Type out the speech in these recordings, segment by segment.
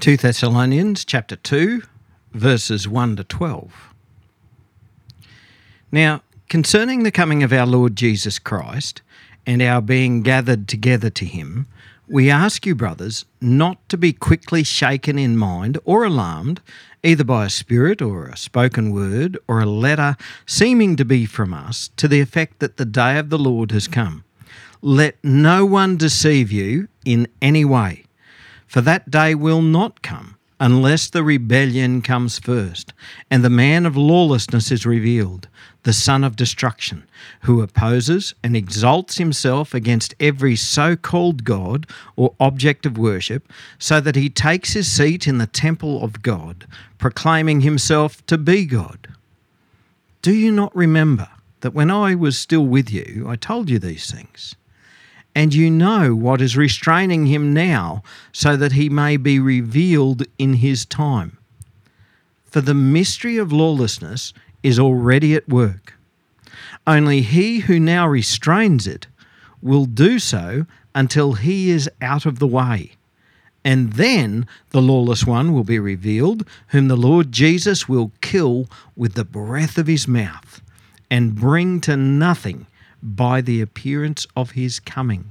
2 Thessalonians chapter 2 verses 1 to 12. Now, concerning the coming of our Lord Jesus Christ and our being gathered together to him, we ask you, brothers, not to be quickly shaken in mind or alarmed, either by a spirit or a spoken word or a letter seeming to be from us, to the effect that the day of the Lord has come. Let no one deceive you in any way for that day will not come unless the rebellion comes first, and the man of lawlessness is revealed, the son of destruction, who opposes and exalts himself against every so called God or object of worship, so that he takes his seat in the temple of God, proclaiming himself to be God. Do you not remember that when I was still with you, I told you these things? And you know what is restraining him now, so that he may be revealed in his time. For the mystery of lawlessness is already at work. Only he who now restrains it will do so until he is out of the way. And then the lawless one will be revealed, whom the Lord Jesus will kill with the breath of his mouth and bring to nothing by the appearance of his coming.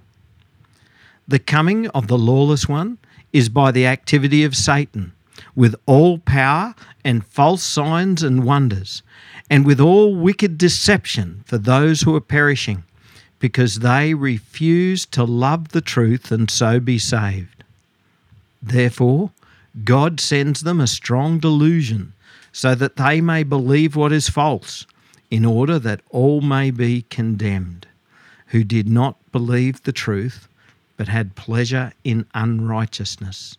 The coming of the lawless one is by the activity of Satan, with all power and false signs and wonders, and with all wicked deception for those who are perishing, because they refuse to love the truth and so be saved. Therefore, God sends them a strong delusion, so that they may believe what is false in order that all may be condemned, who did not believe the truth, but had pleasure in unrighteousness.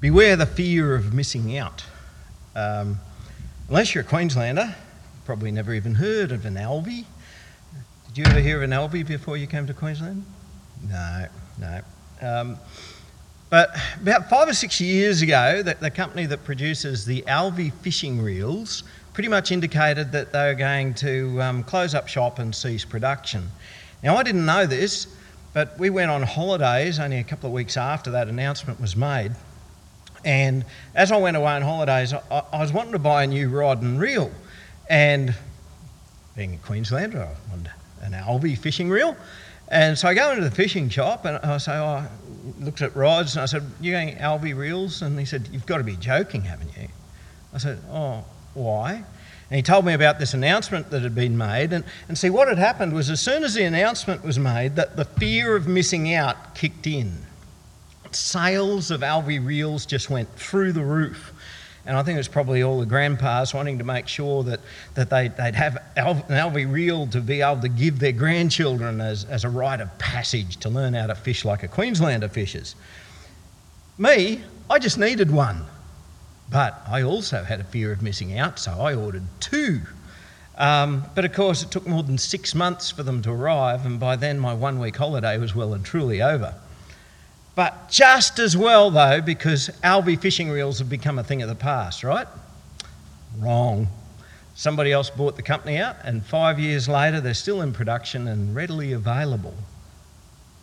Beware the fear of missing out. Um, unless you're a Queenslander, probably never even heard of an Alvey. Did you ever hear of an Alvey before you came to Queensland? No, no. Um, but about five or six years ago, the, the company that produces the Alvey fishing reels pretty much indicated that they were going to um, close up shop and cease production. Now, I didn't know this, but we went on holidays only a couple of weeks after that announcement was made. And as I went away on holidays, I, I was wanting to buy a new rod and reel. And being a Queenslander, I wanted an Alvey fishing reel. And so I go into the fishing shop and I say, oh, looked at rods and I said, You going Alvey reels? And he said, You've got to be joking, haven't you? I said, Oh, why? And he told me about this announcement that had been made. And, and see, what had happened was as soon as the announcement was made, that the fear of missing out kicked in. Sales of Alvey reels just went through the roof. And I think it was probably all the grandpas wanting to make sure that, that they, would have an Alvey reel to be able to give their grandchildren as, as a rite of passage to learn how to fish like a Queenslander fishes. Me, I just needed one. But I also had a fear of missing out, so I ordered two. Um, but of course, it took more than six months for them to arrive, and by then my one week holiday was well and truly over. But just as well, though, because Alvey fishing reels have become a thing of the past, right? Wrong. Somebody else bought the company out, and five years later, they're still in production and readily available.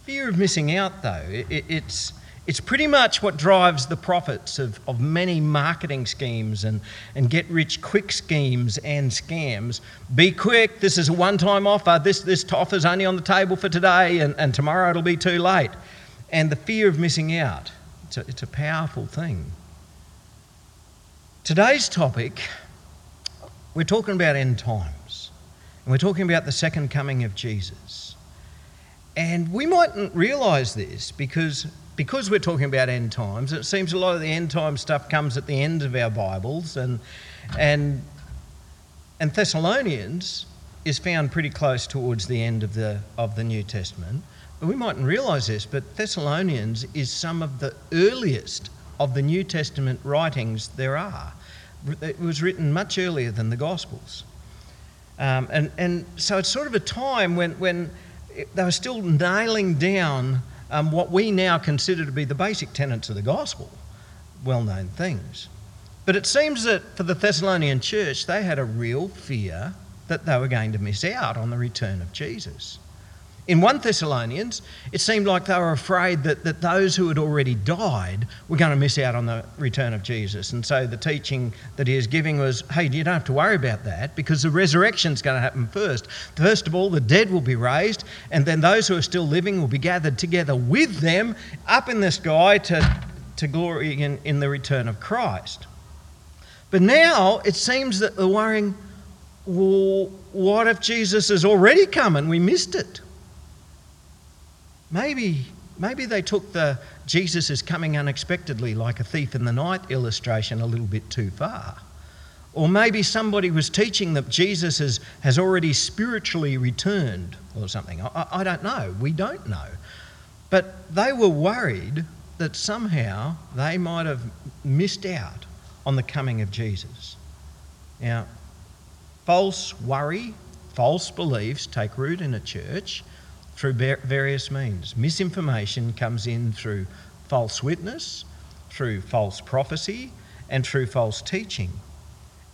Fear of missing out, though, it, it's, it's pretty much what drives the profits of, of many marketing schemes and, and get rich quick schemes and scams. Be quick, this is a one time offer, this, this offer's only on the table for today, and, and tomorrow it'll be too late and the fear of missing out. It's a, it's a powerful thing. Today's topic, we're talking about end times, and we're talking about the second coming of Jesus. And we mightn't realise this because, because we're talking about end times, it seems a lot of the end time stuff comes at the end of our Bibles, and, and, and Thessalonians is found pretty close towards the end of the, of the New Testament we mightn't realise this, but Thessalonians is some of the earliest of the New Testament writings there are. It was written much earlier than the Gospels. Um, and, and so it's sort of a time when, when they were still nailing down um, what we now consider to be the basic tenets of the Gospel, well known things. But it seems that for the Thessalonian church, they had a real fear that they were going to miss out on the return of Jesus. In 1 Thessalonians, it seemed like they were afraid that, that those who had already died were going to miss out on the return of Jesus. And so the teaching that he is giving was hey, you don't have to worry about that because the resurrection is going to happen first. First of all, the dead will be raised, and then those who are still living will be gathered together with them up in the sky to, to glory in, in the return of Christ. But now it seems that they're worrying well, what if Jesus has already come and we missed it? Maybe, maybe they took the Jesus is coming unexpectedly like a thief in the night illustration a little bit too far. Or maybe somebody was teaching that Jesus has, has already spiritually returned or something. I, I don't know. We don't know. But they were worried that somehow they might have missed out on the coming of Jesus. Now, false worry, false beliefs take root in a church through various means. Misinformation comes in through false witness, through false prophecy, and through false teaching.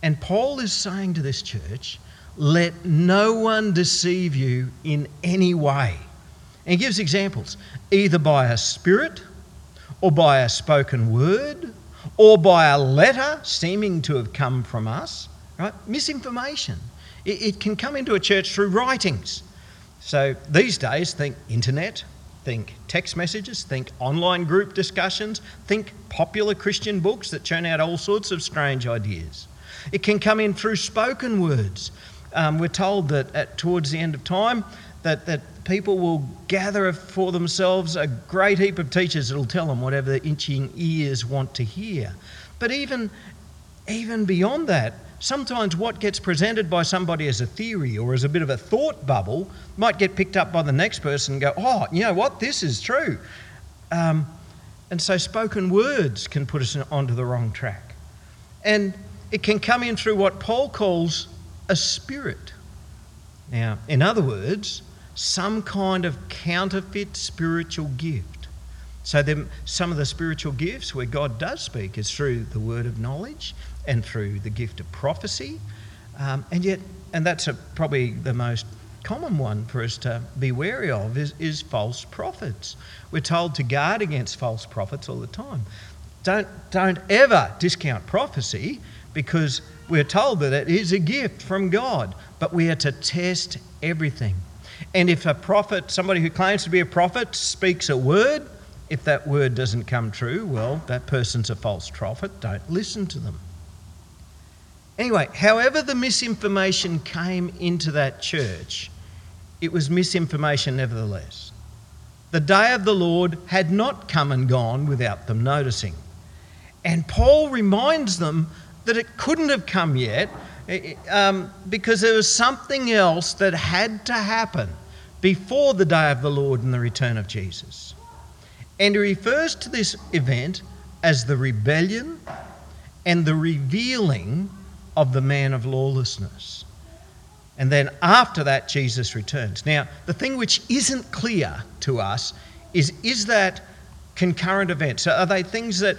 And Paul is saying to this church, let no one deceive you in any way. And he gives examples either by a spirit, or by a spoken word, or by a letter seeming to have come from us. Right? Misinformation. It, it can come into a church through writings. So these days, think internet, think text messages, think online group discussions, think popular Christian books that churn out all sorts of strange ideas. It can come in through spoken words. Um, we're told that at, towards the end of time, that, that people will gather for themselves a great heap of teachers that will tell them whatever their itching ears want to hear. But even, even beyond that, sometimes what gets presented by somebody as a theory or as a bit of a thought bubble might get picked up by the next person and go, oh, you know what, this is true. Um, and so spoken words can put us onto the wrong track. And it can come in through what Paul calls a spirit. Now, in other words, some kind of counterfeit spiritual gift. So, then, some of the spiritual gifts where God does speak is through the word of knowledge and through the gift of prophecy. Um, and yet, and that's a, probably the most common one for us to be wary of is, is false prophets. We're told to guard against false prophets all the time. Don't, don't ever discount prophecy because we're told that it is a gift from God, but we are to test everything. And if a prophet, somebody who claims to be a prophet, speaks a word, if that word doesn't come true, well, that person's a false prophet. Don't listen to them. Anyway, however, the misinformation came into that church, it was misinformation nevertheless. The day of the Lord had not come and gone without them noticing. And Paul reminds them that it couldn't have come yet um, because there was something else that had to happen before the day of the Lord and the return of Jesus. And he refers to this event as the rebellion and the revealing of the man of lawlessness. And then after that, Jesus returns. Now, the thing which isn't clear to us is is that concurrent event? So are they things that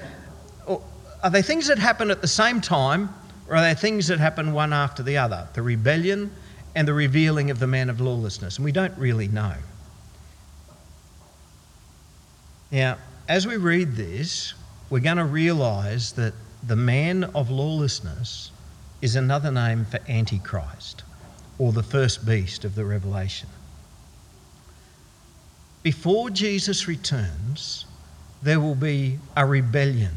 are they things that happen at the same time, or are they things that happen one after the other? The rebellion and the revealing of the man of lawlessness. And we don't really know. Now, as we read this, we're going to realize that the man of lawlessness is another name for Antichrist or the first beast of the Revelation. Before Jesus returns, there will be a rebellion.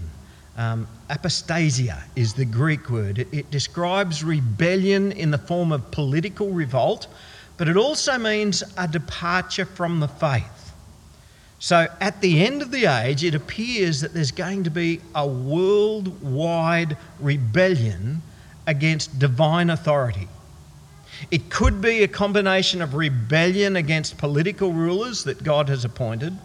Um, apostasia is the Greek word. It, it describes rebellion in the form of political revolt, but it also means a departure from the faith. So at the end of the age, it appears that there's going to be a worldwide rebellion against divine authority. It could be a combination of rebellion against political rulers that God has appointed,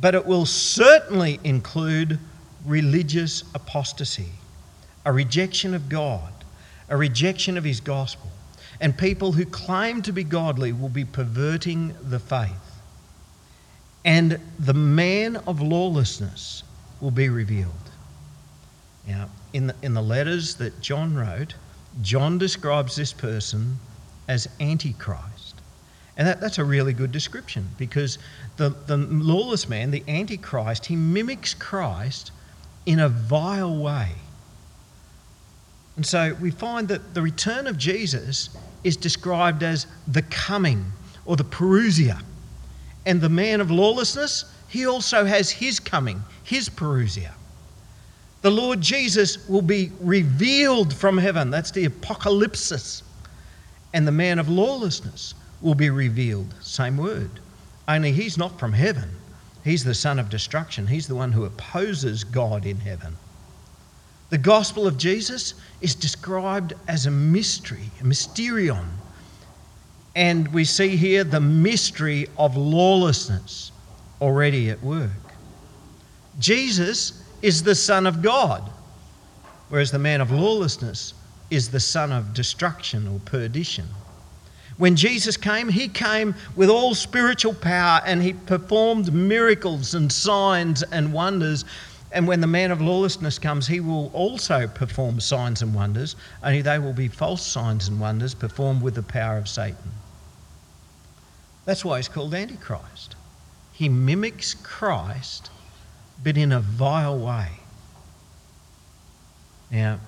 but it will certainly include religious apostasy, a rejection of God, a rejection of His gospel. And people who claim to be godly will be perverting the faith. And the man of lawlessness will be revealed. Now, in the, in the letters that John wrote, John describes this person as Antichrist. And that, that's a really good description because the, the lawless man, the Antichrist, he mimics Christ in a vile way. And so we find that the return of Jesus is described as the coming or the parousia. And the man of lawlessness, he also has his coming, his parousia. The Lord Jesus will be revealed from heaven. That's the apocalypsis. And the man of lawlessness will be revealed. Same word. Only he's not from heaven. He's the son of destruction. He's the one who opposes God in heaven. The gospel of Jesus is described as a mystery, a mysterion. And we see here the mystery of lawlessness already at work. Jesus is the Son of God, whereas the man of lawlessness is the son of destruction or perdition. When Jesus came, he came with all spiritual power and he performed miracles and signs and wonders and when the man of lawlessness comes, he will also perform signs and wonders, only they will be false signs and wonders performed with the power of Satan. That's why he's called Antichrist. He mimics Christ, but in a vile way. Now,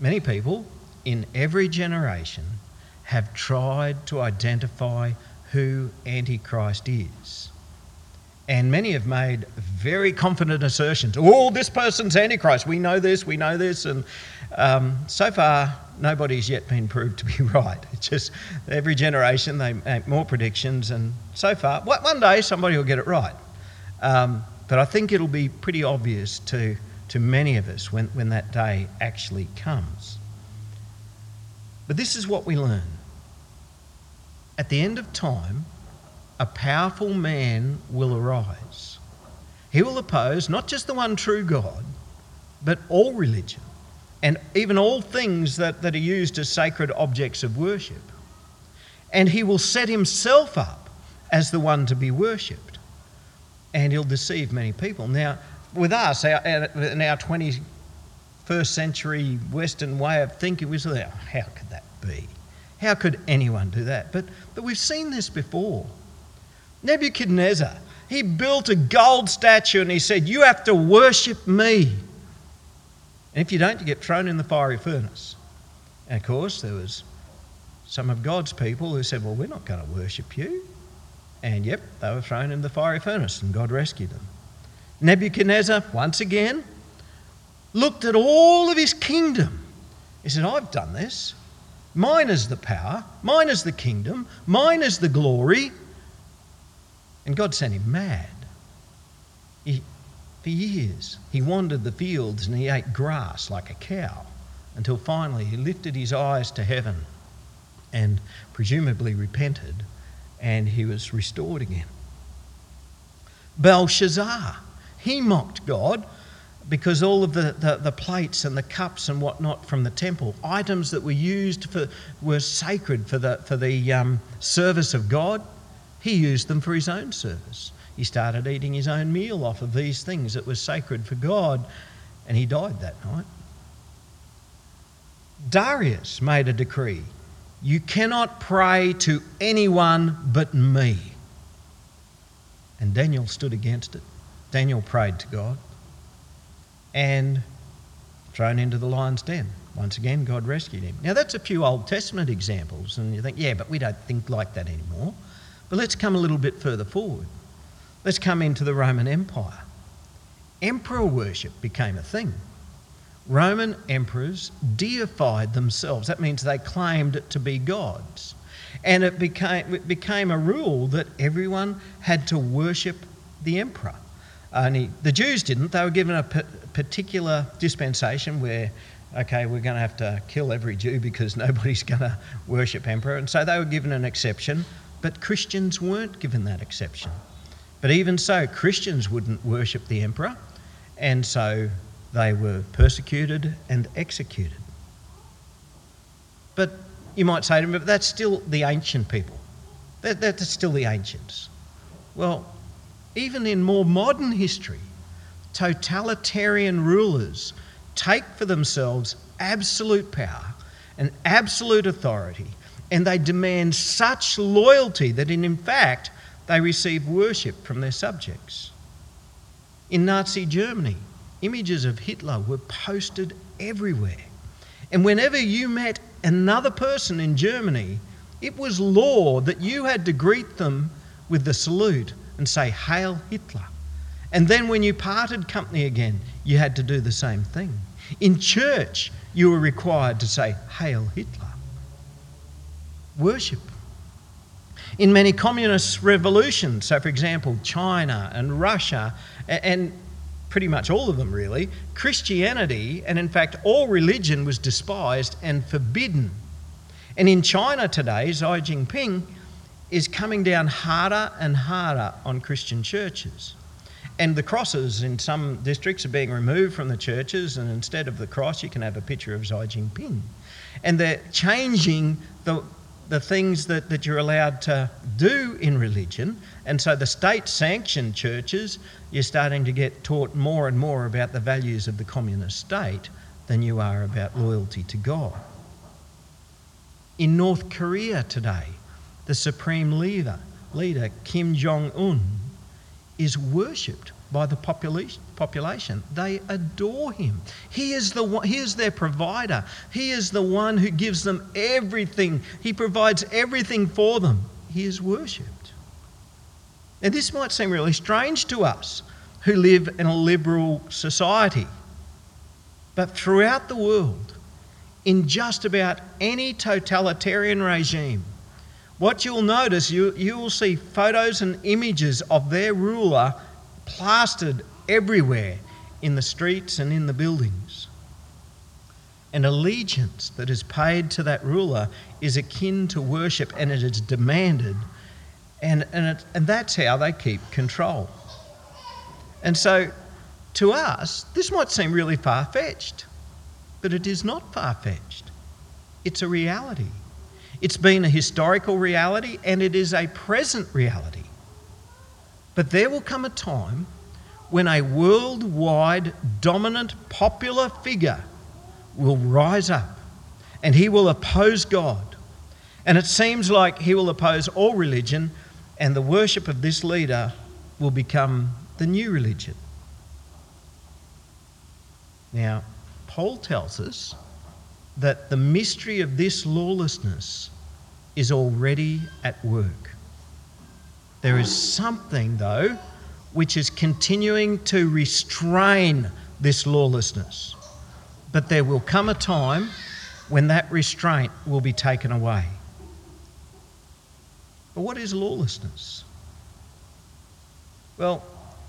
many people in every generation have tried to identify who Antichrist is. And many have made very confident assertions. Oh, this person's Antichrist. We know this, we know this. And um, so far, nobody's yet been proved to be right. It's just every generation they make more predictions. And so far, one day somebody will get it right. Um, but I think it'll be pretty obvious to, to many of us when, when that day actually comes. But this is what we learn. At the end of time, a powerful man will arise. He will oppose not just the one true God, but all religion and even all things that, that are used as sacred objects of worship. And he will set himself up as the one to be worshipped. And he'll deceive many people. Now, with us, in our 21st century Western way of thinking, we say, how could that be? How could anyone do that? But, but we've seen this before. Nebuchadnezzar, he built a gold statue and he said, You have to worship me. And if you don't, you get thrown in the fiery furnace. And of course, there was some of God's people who said, Well, we're not going to worship you. And yep, they were thrown in the fiery furnace and God rescued them. Nebuchadnezzar, once again, looked at all of his kingdom. He said, I've done this. Mine is the power, mine is the kingdom, mine is the glory. And God sent him mad. He, for years, he wandered the fields and he ate grass like a cow until finally he lifted his eyes to heaven and presumably repented and he was restored again. Belshazzar, he mocked God because all of the, the, the, plates and the cups and whatnot from the temple, items that were used for, were sacred for the, for the um, service of God, he used them for his own service. He started eating his own meal off of these things that was sacred for God, and he died that night. Darius made a decree you cannot pray to anyone but me. And Daniel stood against it. Daniel prayed to God and thrown into the lion's den. Once again, God rescued him. Now, that's a few Old Testament examples, and you think, yeah, but we don't think like that anymore. But let's come a little bit further forward. Let's come into the Roman Empire. Emperor worship became a thing. Roman emperors deified themselves. That means they claimed to be gods. And it became, it became a rule that everyone had to worship the emperor. Only the Jews didn't. They were given a particular dispensation where, okay, we're going to have to kill every Jew because nobody's going to worship emperor. And so they were given an exception but Christians weren't given that exception. But even so, Christians wouldn't worship the emperor, and so they were persecuted and executed. But you might say to me, but that's still the ancient people. That, that's still the ancients. Well, even in more modern history, totalitarian rulers take for themselves absolute power and absolute authority and they demand such loyalty that, in, in fact, they receive worship from their subjects. In Nazi Germany, images of Hitler were posted everywhere. And whenever you met another person in Germany, it was law that you had to greet them with the salute and say, Hail Hitler. And then when you parted company again, you had to do the same thing. In church, you were required to say, Hail Hitler. Worship. In many communist revolutions, so for example, China and Russia, and pretty much all of them really, Christianity, and in fact all religion, was despised and forbidden. And in China today, Xi Jinping is coming down harder and harder on Christian churches. And the crosses in some districts are being removed from the churches, and instead of the cross, you can have a picture of Xi Jinping. And they're changing the, the things that, that you're allowed to do in religion. And so the state sanctioned churches, you're starting to get taught more and more about the values of the communist state than you are about loyalty to God. In North Korea today, the supreme leader, leader Kim Jong un, is worshipped by the population. They adore him. He is, the one, he is their provider. He is the one who gives them everything. He provides everything for them. He is worshipped. Now, this might seem really strange to us who live in a liberal society. But throughout the world, in just about any totalitarian regime, what you'll notice, you, you will see photos and images of their ruler plastered everywhere in the streets and in the buildings. And allegiance that is paid to that ruler is akin to worship and it is demanded. And, and, it, and that's how they keep control. And so, to us, this might seem really far fetched, but it is not far fetched. It's a reality. It's been a historical reality and it is a present reality. But there will come a time when a worldwide dominant popular figure will rise up and he will oppose God. And it seems like he will oppose all religion, and the worship of this leader will become the new religion. Now, Paul tells us that the mystery of this lawlessness is already at work. There is something, though, which is continuing to restrain this lawlessness. But there will come a time when that restraint will be taken away. But what is lawlessness? Well,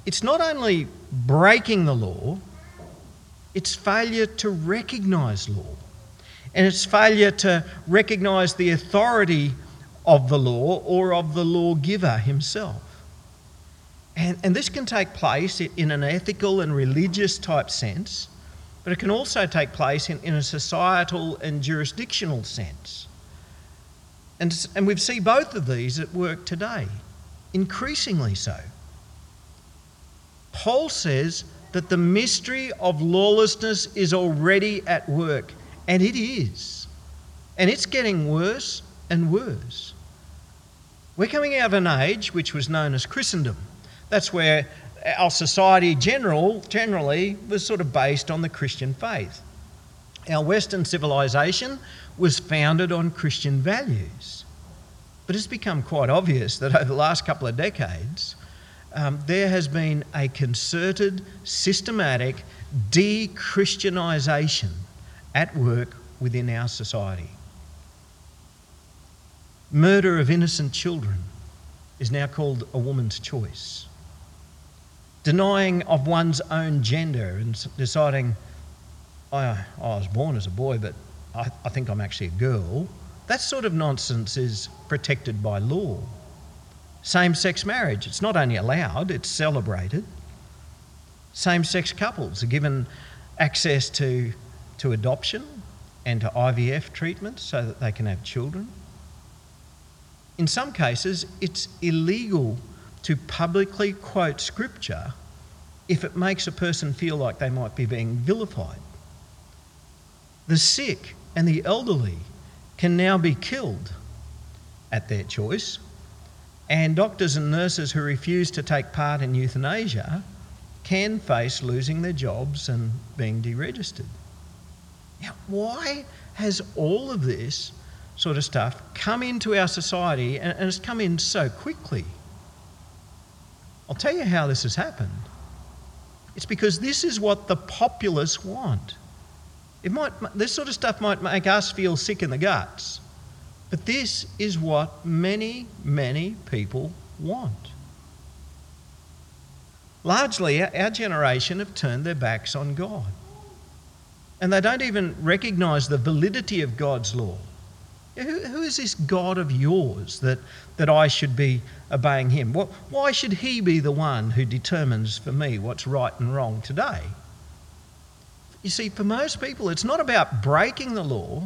it's not only breaking the law, it's failure to recognise law and its failure to recognise the authority of the law or of the lawgiver himself. And, and this can take place in an ethical and religious type sense, but it can also take place in, in a societal and jurisdictional sense. And, and we see both of these at work today, increasingly so. Paul says that the mystery of lawlessness is already at work and it is. And it's getting worse and worse. We're coming out of an age which was known as Christendom. That's where our society general, generally was sort of based on the Christian faith. Our Western civilization was founded on Christian values. But it's become quite obvious that over the last couple of decades, um, there has been a concerted, systematic de Christianisation at work within our society. Murder of innocent children is now called a woman's choice. Denying of one's own gender and deciding, I, I was born as a boy, but I, I think I'm actually a girl, that sort of nonsense is protected by law. Same sex marriage, it's not only allowed, it's celebrated. Same sex couples are given access to to adoption and to IVF treatment so that they can have children. In some cases, it's illegal to publicly quote scripture if it makes a person feel like they might be being vilified. The sick and the elderly can now be killed at their choice, and doctors and nurses who refuse to take part in euthanasia can face losing their jobs and being deregistered. Now, why has all of this sort of stuff come into our society and, it's come in so quickly? I'll tell you how this has happened. It's because this is what the populace want. It might, this sort of stuff might make us feel sick in the guts, but this is what many, many people want. Largely, our generation have turned their backs on God. And they don't even recognise the validity of God's law. Who, who is this God of yours that, that I should be obeying him? Why should he be the one who determines for me what's right and wrong today? You see, for most people, it's not about breaking the law,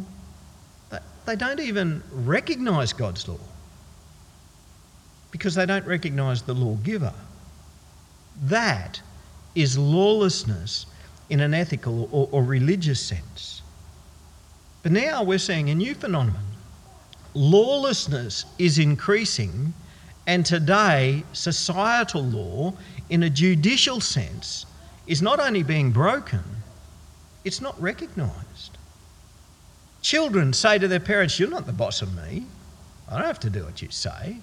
they don't even recognise God's law because they don't recognise the lawgiver. That is lawlessness in an ethical or, or religious sense. But now we're seeing a new phenomenon. Lawlessness is increasing, and today, societal law, in a judicial sense, is not only being broken, it's not recognised. Children say to their parents, You're not the boss of me. I don't have to do what you say.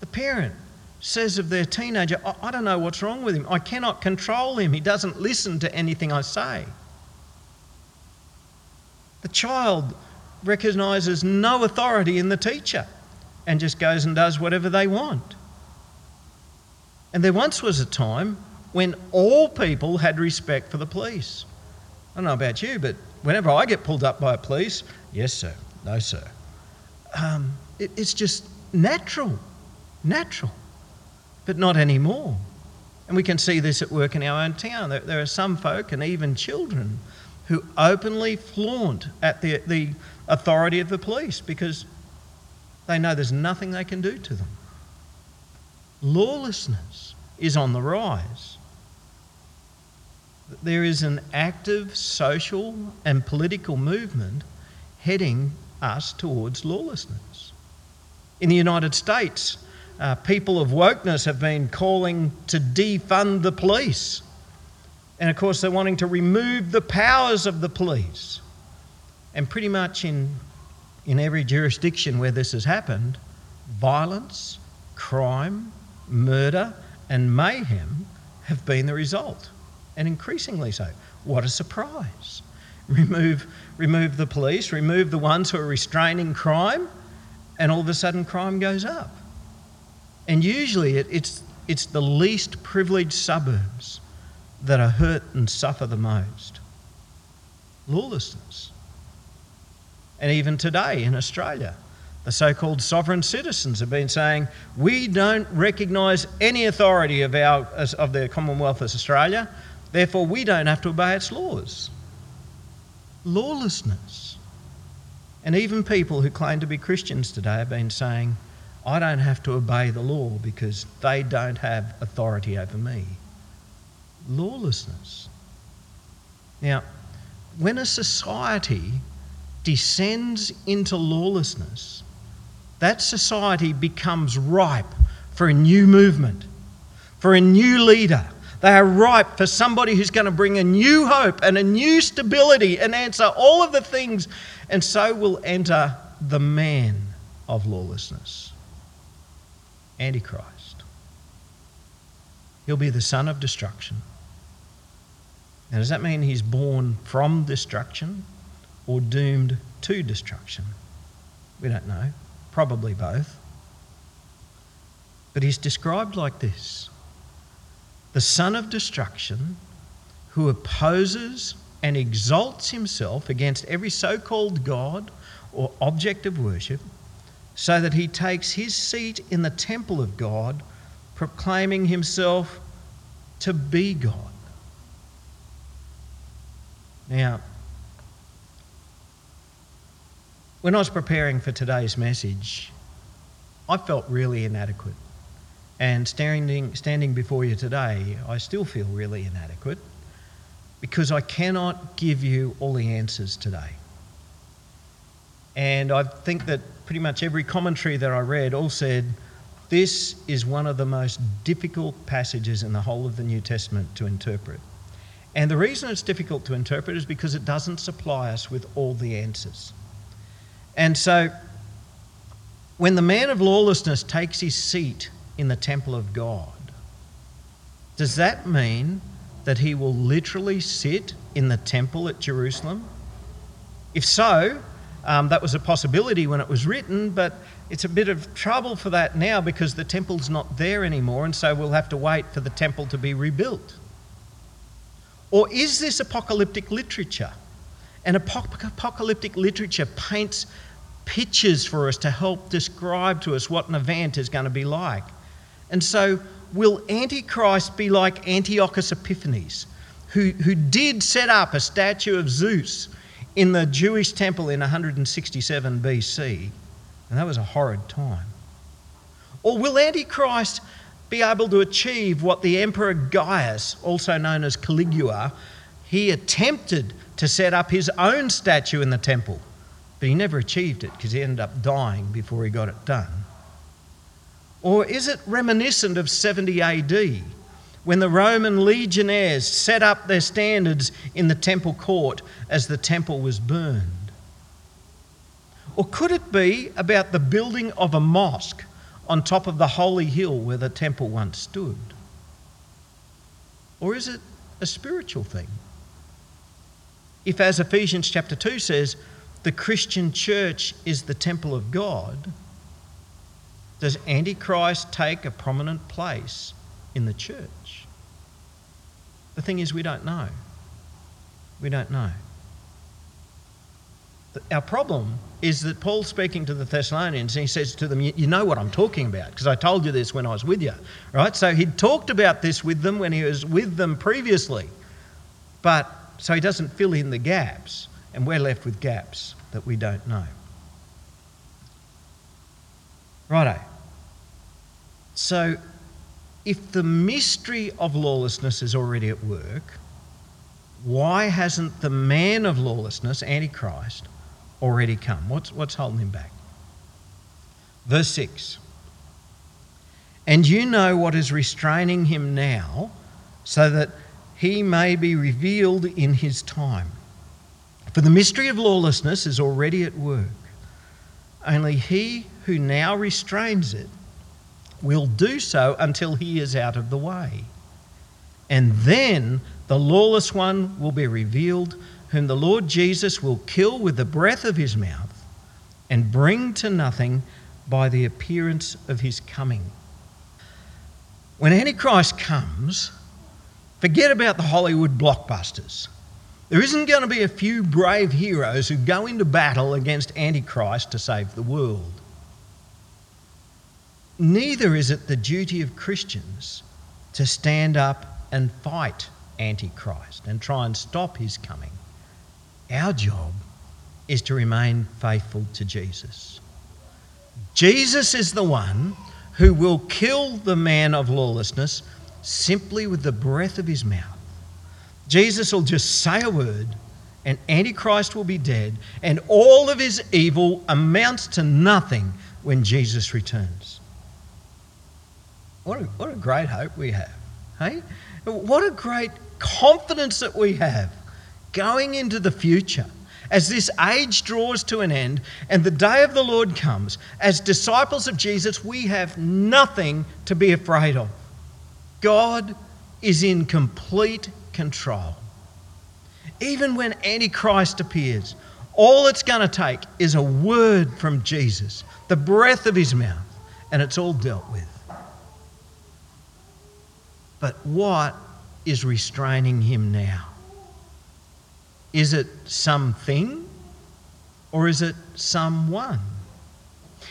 The parent says of their teenager, I, I don't know what's wrong with him. I cannot control him. He doesn't listen to anything I say. The child recognises no authority in the teacher and just goes and does whatever they want. And there once was a time when all people had respect for the police. I don't know about you, but whenever I get pulled up by a police, yes, sir, no, sir. Um, it, it's just natural, natural but not anymore. And we can see this at work in our own town. There, there are some folk and even children who openly flaunt at the, the authority of the police because they know there's nothing they can do to them. Lawlessness is on the rise. There is an active social and political movement heading us towards lawlessness. In the United States, uh, people of wokeness have been calling to defund the police. And of course, they're wanting to remove the powers of the police. And pretty much in, in every jurisdiction where this has happened, violence, crime, murder, and mayhem have been the result, and increasingly so. What a surprise! Remove, remove the police, remove the ones who are restraining crime, and all of a sudden crime goes up. And usually it, it's, it's the least privileged suburbs that are hurt and suffer the most. Lawlessness. And even today in Australia, the so called sovereign citizens have been saying, we don't recognise any authority of, our, of the Commonwealth of Australia, therefore we don't have to obey its laws. Lawlessness. And even people who claim to be Christians today have been saying, I don't have to obey the law because they don't have authority over me. Lawlessness. Now, when a society descends into lawlessness, that society becomes ripe for a new movement, for a new leader. They are ripe for somebody who's going to bring a new hope and a new stability and answer all of the things, and so will enter the man of lawlessness. Antichrist. He'll be the son of destruction. Now, does that mean he's born from destruction or doomed to destruction? We don't know. Probably both. But he's described like this the son of destruction who opposes and exalts himself against every so called God or object of worship so that he takes his seat in the temple of God, proclaiming himself to be God. Now, when I was preparing for today's message, I felt really inadequate. And standing, standing before you today, I still feel really inadequate because I cannot give you all the answers today. And I think that pretty much every commentary that I read all said this is one of the most difficult passages in the whole of the New Testament to interpret. And the reason it's difficult to interpret is because it doesn't supply us with all the answers. And so, when the man of lawlessness takes his seat in the temple of God, does that mean that he will literally sit in the temple at Jerusalem? If so, um, that was a possibility when it was written, but it's a bit of trouble for that now because the temple's not there anymore, and so we'll have to wait for the temple to be rebuilt. Or is this apocalyptic literature? And apocalyptic literature paints pictures for us to help describe to us what an event is going to be like. And so, will Antichrist be like Antiochus Epiphanes, who, who did set up a statue of Zeus in the Jewish temple in 167 BC? And that was a horrid time. Or will Antichrist be able to achieve what the Emperor Gaius, also known as Caligula, he attempted to set up his own statue in the temple, but he never achieved it because he ended up dying before he got it done? Or is it reminiscent of 70 AD when the Roman legionnaires set up their standards in the temple court as the temple was burned? Or could it be about the building of a mosque on top of the holy hill where the temple once stood? Or is it a spiritual thing? If, as Ephesians chapter 2 says, the Christian church is the temple of God, does Antichrist take a prominent place in the church? The thing is, we don't know. We don't know. Our problem is that Paul's speaking to the Thessalonians and he says to them, You know what I'm talking about, because I told you this when I was with you. Right? So he'd talked about this with them when he was with them previously. But so he doesn't fill in the gaps, and we're left with gaps that we don't know. Righto. So if the mystery of lawlessness is already at work, why hasn't the man of lawlessness, Antichrist, already come. What's, what's holding him back? Verse 6 And you know what is restraining him now, so that he may be revealed in his time. For the mystery of lawlessness is already at work. Only he who now restrains it will do so until he is out of the way. And then the lawless one will be revealed whom the Lord Jesus will kill with the breath of his mouth and bring to nothing by the appearance of his coming. When Antichrist comes, forget about the Hollywood blockbusters. There isn't going to be a few brave heroes who go into battle against Antichrist to save the world. Neither is it the duty of Christians to stand up and fight Antichrist and try and stop his coming. Our job is to remain faithful to Jesus. Jesus is the one who will kill the man of lawlessness simply with the breath of his mouth. Jesus will just say a word, and Antichrist will be dead, and all of his evil amounts to nothing when Jesus returns. What a, what a great hope we have. Hey? What a great confidence that we have going into the future, as this age draws to an end and the day of the Lord comes, as disciples of Jesus, we have nothing to be afraid of. God is in complete control. Even when Antichrist appears, all it's going to take is a word from Jesus, the breath of his mouth, and it's all dealt with. But what is restraining him now? Is it something or is it someone?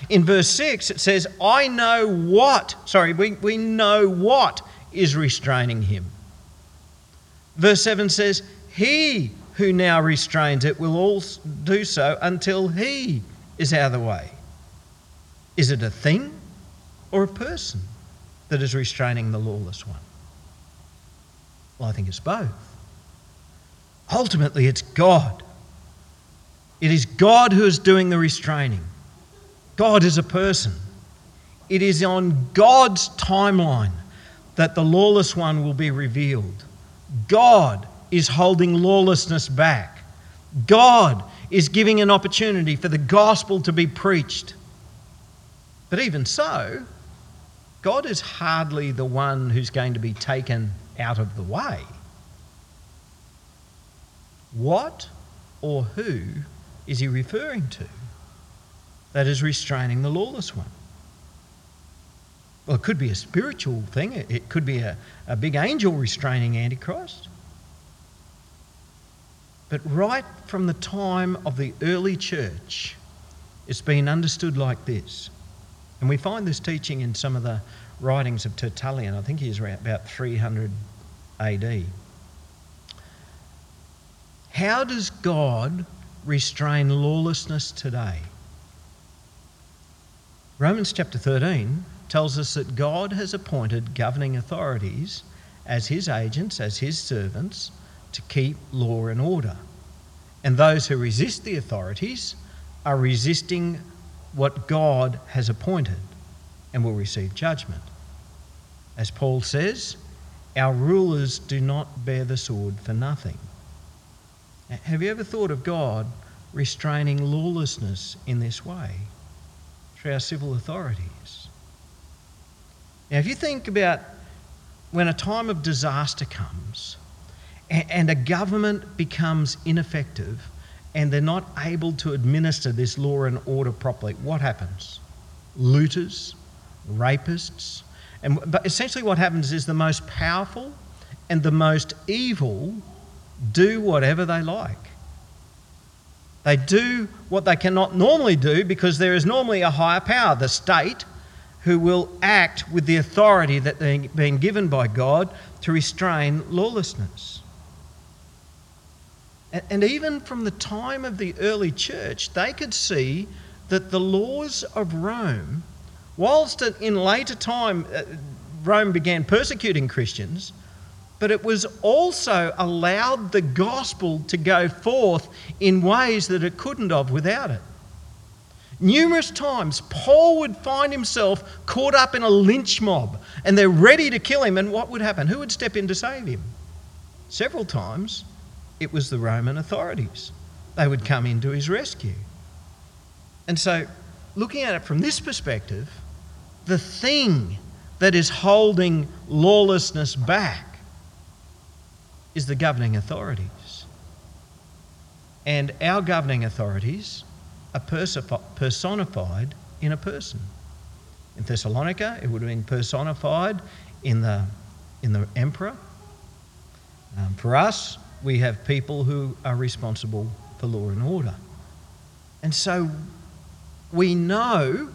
In verse 6, it says, I know what, sorry, we, we know what is restraining him. Verse 7 says, He who now restrains it will also do so until he is out of the way. Is it a thing or a person that is restraining the lawless one? Well, I think it's both. Ultimately, it's God. It is God who is doing the restraining. God is a person. It is on God's timeline that the lawless one will be revealed. God is holding lawlessness back. God is giving an opportunity for the gospel to be preached. But even so, God is hardly the one who's going to be taken out of the way. What or who is he referring to that is restraining the lawless one? Well, it could be a spiritual thing, it could be a, a big angel restraining Antichrist. But right from the time of the early church, it's been understood like this. And we find this teaching in some of the writings of Tertullian. I think he's around about 300 AD. How does God restrain lawlessness today? Romans chapter 13 tells us that God has appointed governing authorities as his agents, as his servants, to keep law and order. And those who resist the authorities are resisting what God has appointed and will receive judgment. As Paul says, our rulers do not bear the sword for nothing. Have you ever thought of God restraining lawlessness in this way through our civil authorities? Now, if you think about when a time of disaster comes and a government becomes ineffective and they're not able to administer this law and order properly, what happens? Looters, rapists, and but essentially what happens is the most powerful and the most evil do whatever they like. They do what they cannot normally do because there is normally a higher power, the state, who will act with the authority that they've been given by God to restrain lawlessness. And even from the time of the early church, they could see that the laws of Rome, whilst in later time uh, Rome began persecuting Christians, but it was also allowed the gospel to go forth in ways that it couldn't have without it. Numerous times, Paul would find himself caught up in a lynch mob and they're ready to kill him. And what would happen? Who would step in to save him? Several times, it was the Roman authorities. They would come in to his rescue. And so, looking at it from this perspective, the thing that is holding lawlessness back is the governing authorities. And our governing authorities personified in a person. In Thessalonica, it would have been personified in the, in the emperor. Um, for us, we have people who are responsible for law and order. And so we know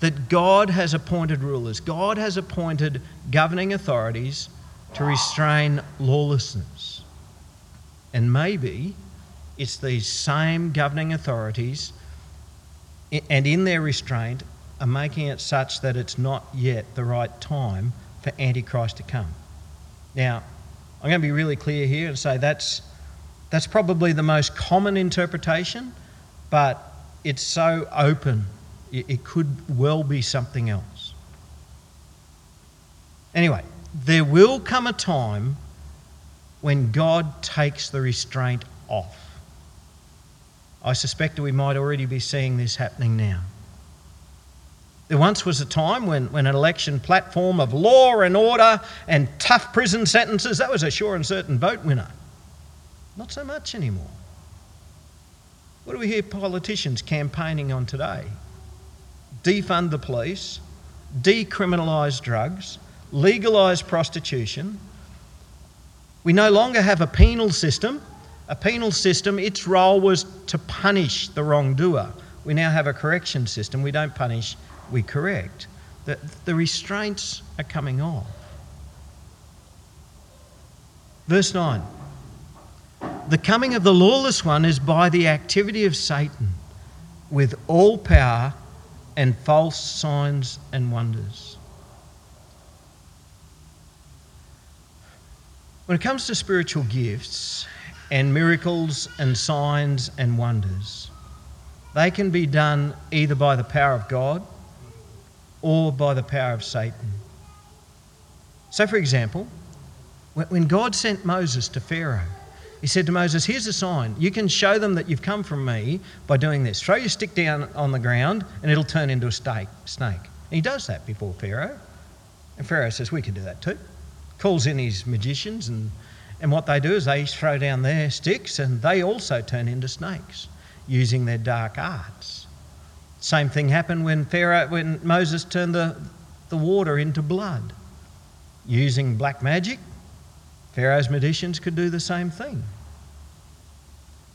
that God has appointed rulers, God has appointed governing authorities to restrain lawlessness. And maybe it's these same governing authorities, and in their restraint, are making it such that it's not yet the right time for Antichrist to come. Now, I'm going to be really clear here and say that's, that's probably the most common interpretation, but it's so open, it, it could well be something else. Anyway, there will come a time when God takes the restraint off. I suspect we might already be seeing this happening now. There once was a time when, when an election platform of law and order and tough prison sentences, that was a sure and certain vote winner. Not so much anymore. What do we hear politicians campaigning on today? Defund the police, decriminalise drugs, legalise prostitution. We no longer have a penal system. A penal system, its role was to punish the wrongdoer. We now have a correction system. We don't punish, we correct. The, the restraints are coming off. Verse 9 The coming of the lawless one is by the activity of Satan with all power and false signs and wonders. When it comes to spiritual gifts and miracles and signs and wonders, they can be done either by the power of God or by the power of Satan. So, for example, when God sent Moses to Pharaoh, he said to Moses, Here's a sign. You can show them that you've come from me by doing this. Throw your stick down on the ground and it'll turn into a snake. And he does that before Pharaoh. And Pharaoh says, We can do that too. Calls in his magicians, and, and what they do is they throw down their sticks and they also turn into snakes using their dark arts. Same thing happened when Pharaoh, when Moses turned the, the water into blood. Using black magic, Pharaoh's magicians could do the same thing.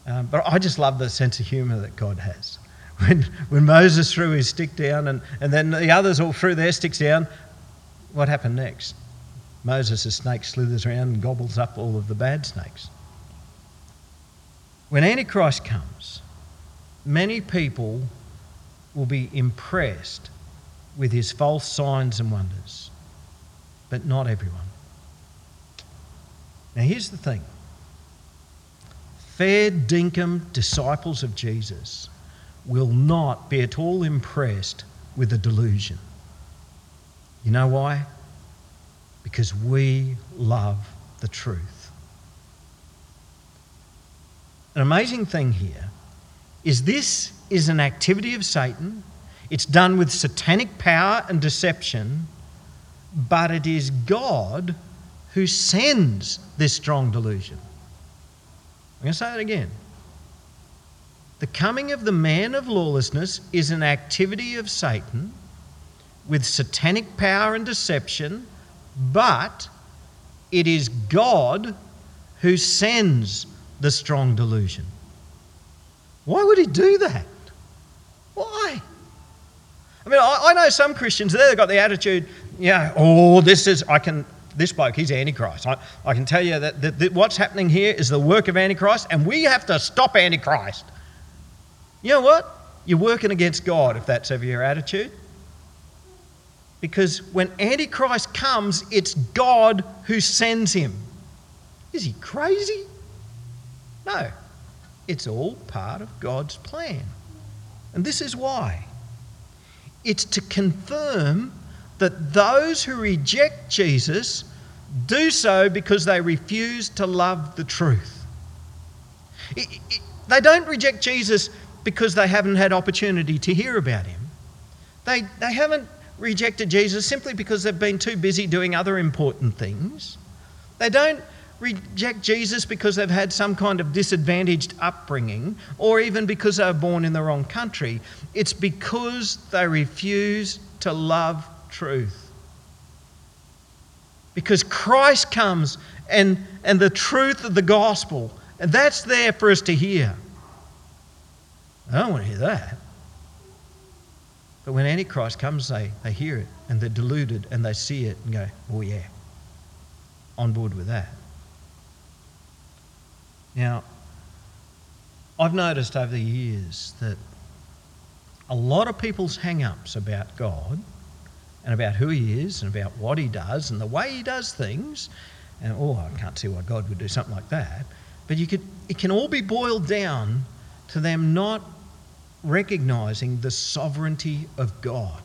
Um, but I just love the sense of humour that God has. When, when Moses threw his stick down and, and then the others all threw their sticks down, what happened next? Moses' snake slithers around and gobbles up all of the bad snakes. When Antichrist comes, many people will be impressed with his false signs and wonders, but not everyone. Now, here's the thing fair dinkum disciples of Jesus will not be at all impressed with a delusion. You know why? Because we love the truth. An amazing thing here is this is an activity of Satan. It's done with satanic power and deception, but it is God who sends this strong delusion. I'm going to say that again. The coming of the man of lawlessness is an activity of Satan with satanic power and deception, but it is God who sends the strong delusion. Why would he do that? Why? I mean, I, I know some Christians, they've got the attitude, yeah, oh, this is, I can, this bloke, he's Antichrist. I, I can tell you that, that, that what's happening here is the work of Antichrist, and we have to stop Antichrist. You know what? You're working against God if that's ever your attitude. Because when Antichrist comes, it's God who sends him. Is he crazy? No. It's all part of God's plan. And this is why. It's to confirm that those who reject Jesus do so because they refuse to love the truth. It, it, they don't reject Jesus because they haven't had opportunity to hear about him. They, they haven't rejected Jesus simply because they've been too busy doing other important things. They don't reject Jesus because they've had some kind of disadvantaged upbringing or even because they were born in the wrong country. It's because they refuse to love truth. Because Christ comes and, and the truth of the gospel, and that's there for us to hear. I don't want to hear that. But when Antichrist comes, they, they hear it and they're deluded and they see it and go, oh, yeah, on board with that. Now, I've noticed over the years that a lot of people's hang ups about God and about who He is and about what He does and the way He does things, and oh, I can't see why God would do something like that, but you could, it can all be boiled down to them not recognizing the sovereignty of God.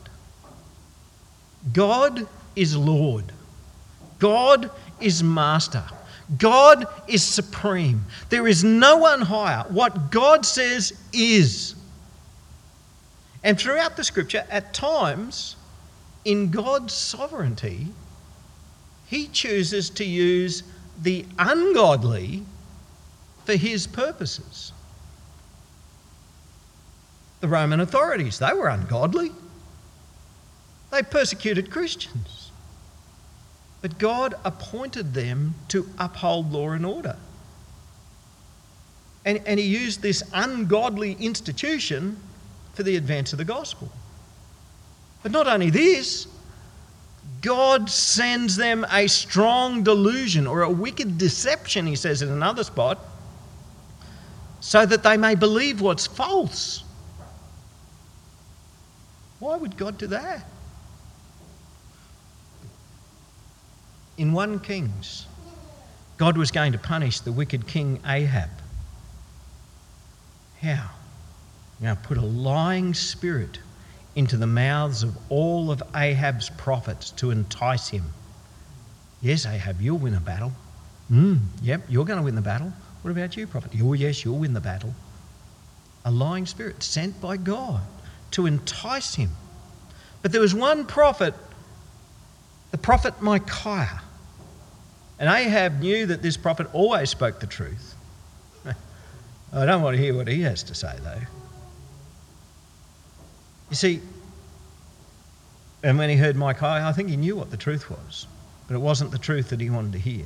God is Lord, God is Master. God is supreme. There is no one higher. What God says is. And throughout the scripture, at times, in God's sovereignty, He chooses to use the ungodly for His purposes. The Roman authorities, they were ungodly. They persecuted Christians. But God appointed them to uphold law and order. And, and He used this ungodly institution for the advance of the gospel. But not only this, God sends them a strong delusion or a wicked deception, he says in another spot, so that they may believe what's false. Why would God do that? in 1 Kings, God was going to punish the wicked king Ahab. How? Now put a lying spirit into the mouths of all of Ahab's prophets to entice him. Yes, Ahab, you'll win a battle. Mm, yep, you're going to win the battle. What about you, prophet? Oh, yes, you'll win the battle. A lying spirit sent by God to entice him. But there was one prophet, the prophet Micaiah. And Ahab knew that this prophet always spoke the truth. I don't want to hear what he has to say, though. You see, and when he heard Micaiah, I think he knew what the truth was, but it wasn't the truth that he wanted to hear.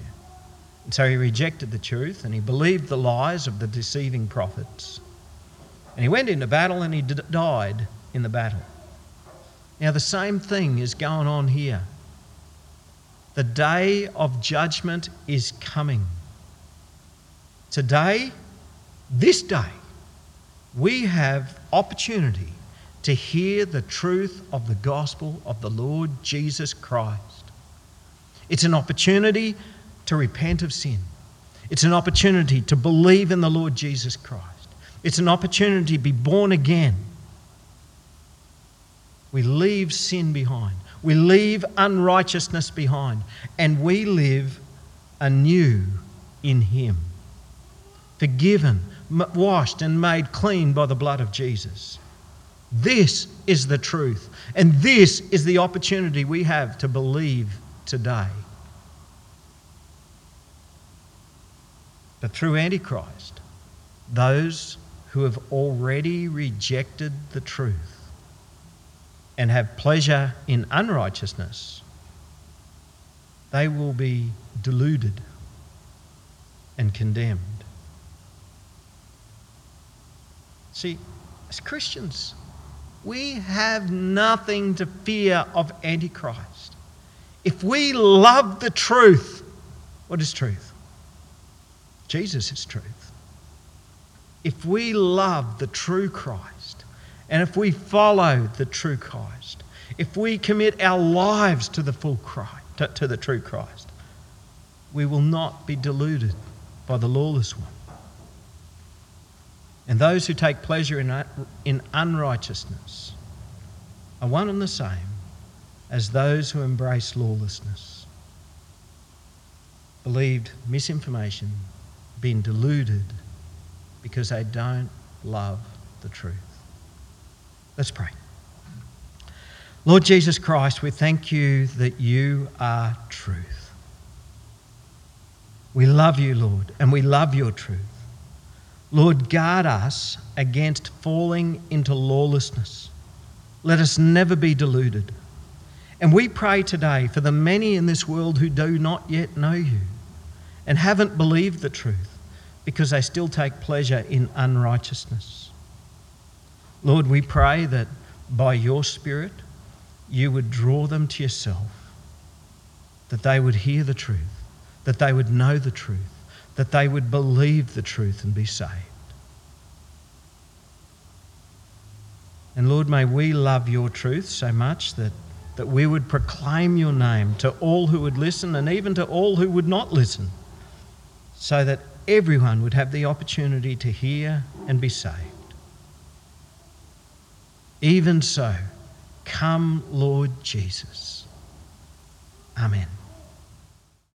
And so he rejected the truth and he believed the lies of the deceiving prophets. And he went into battle and he d- died in the battle. Now, the same thing is going on here. The day of judgment is coming. Today, this day, we have opportunity to hear the truth of the gospel of the Lord Jesus Christ. It's an opportunity to repent of sin. It's an opportunity to believe in the Lord Jesus Christ. It's an opportunity to be born again. We leave sin behind. We leave unrighteousness behind. And we live anew in Him. Forgiven, washed, and made clean by the blood of Jesus. This is the truth. And this is the opportunity we have to believe today. But through Antichrist, those who have already rejected the truth and have pleasure in unrighteousness, they will be deluded and condemned. See, as Christians, we have nothing to fear of Antichrist. If we love the truth, what is truth? Jesus is truth. If we love the true Christ, and if we follow the true Christ, if we commit our lives to the full Christ, to, to the true Christ, we will not be deluded by the lawless one. And those who take pleasure in, in unrighteousness are one and the same as those who embrace lawlessness. Believed misinformation, been deluded because they don't love the truth. Let's pray. Lord Jesus Christ, we thank you that you are truth. We love you, Lord, and we love your truth. Lord, guard us against falling into lawlessness. Let us never be deluded. And we pray today for the many in this world who do not yet know you and haven't believed the truth because they still take pleasure in unrighteousness. Lord, we pray that by your Spirit you would draw them to yourself, that they would hear the truth, that they would know the truth that they would believe the truth and be saved. And Lord, may we love your truth so much that, that we would proclaim your name to all who would listen and even to all who would not listen, so that everyone would have the opportunity to hear and be saved. Even so, come, Lord Jesus. Amen.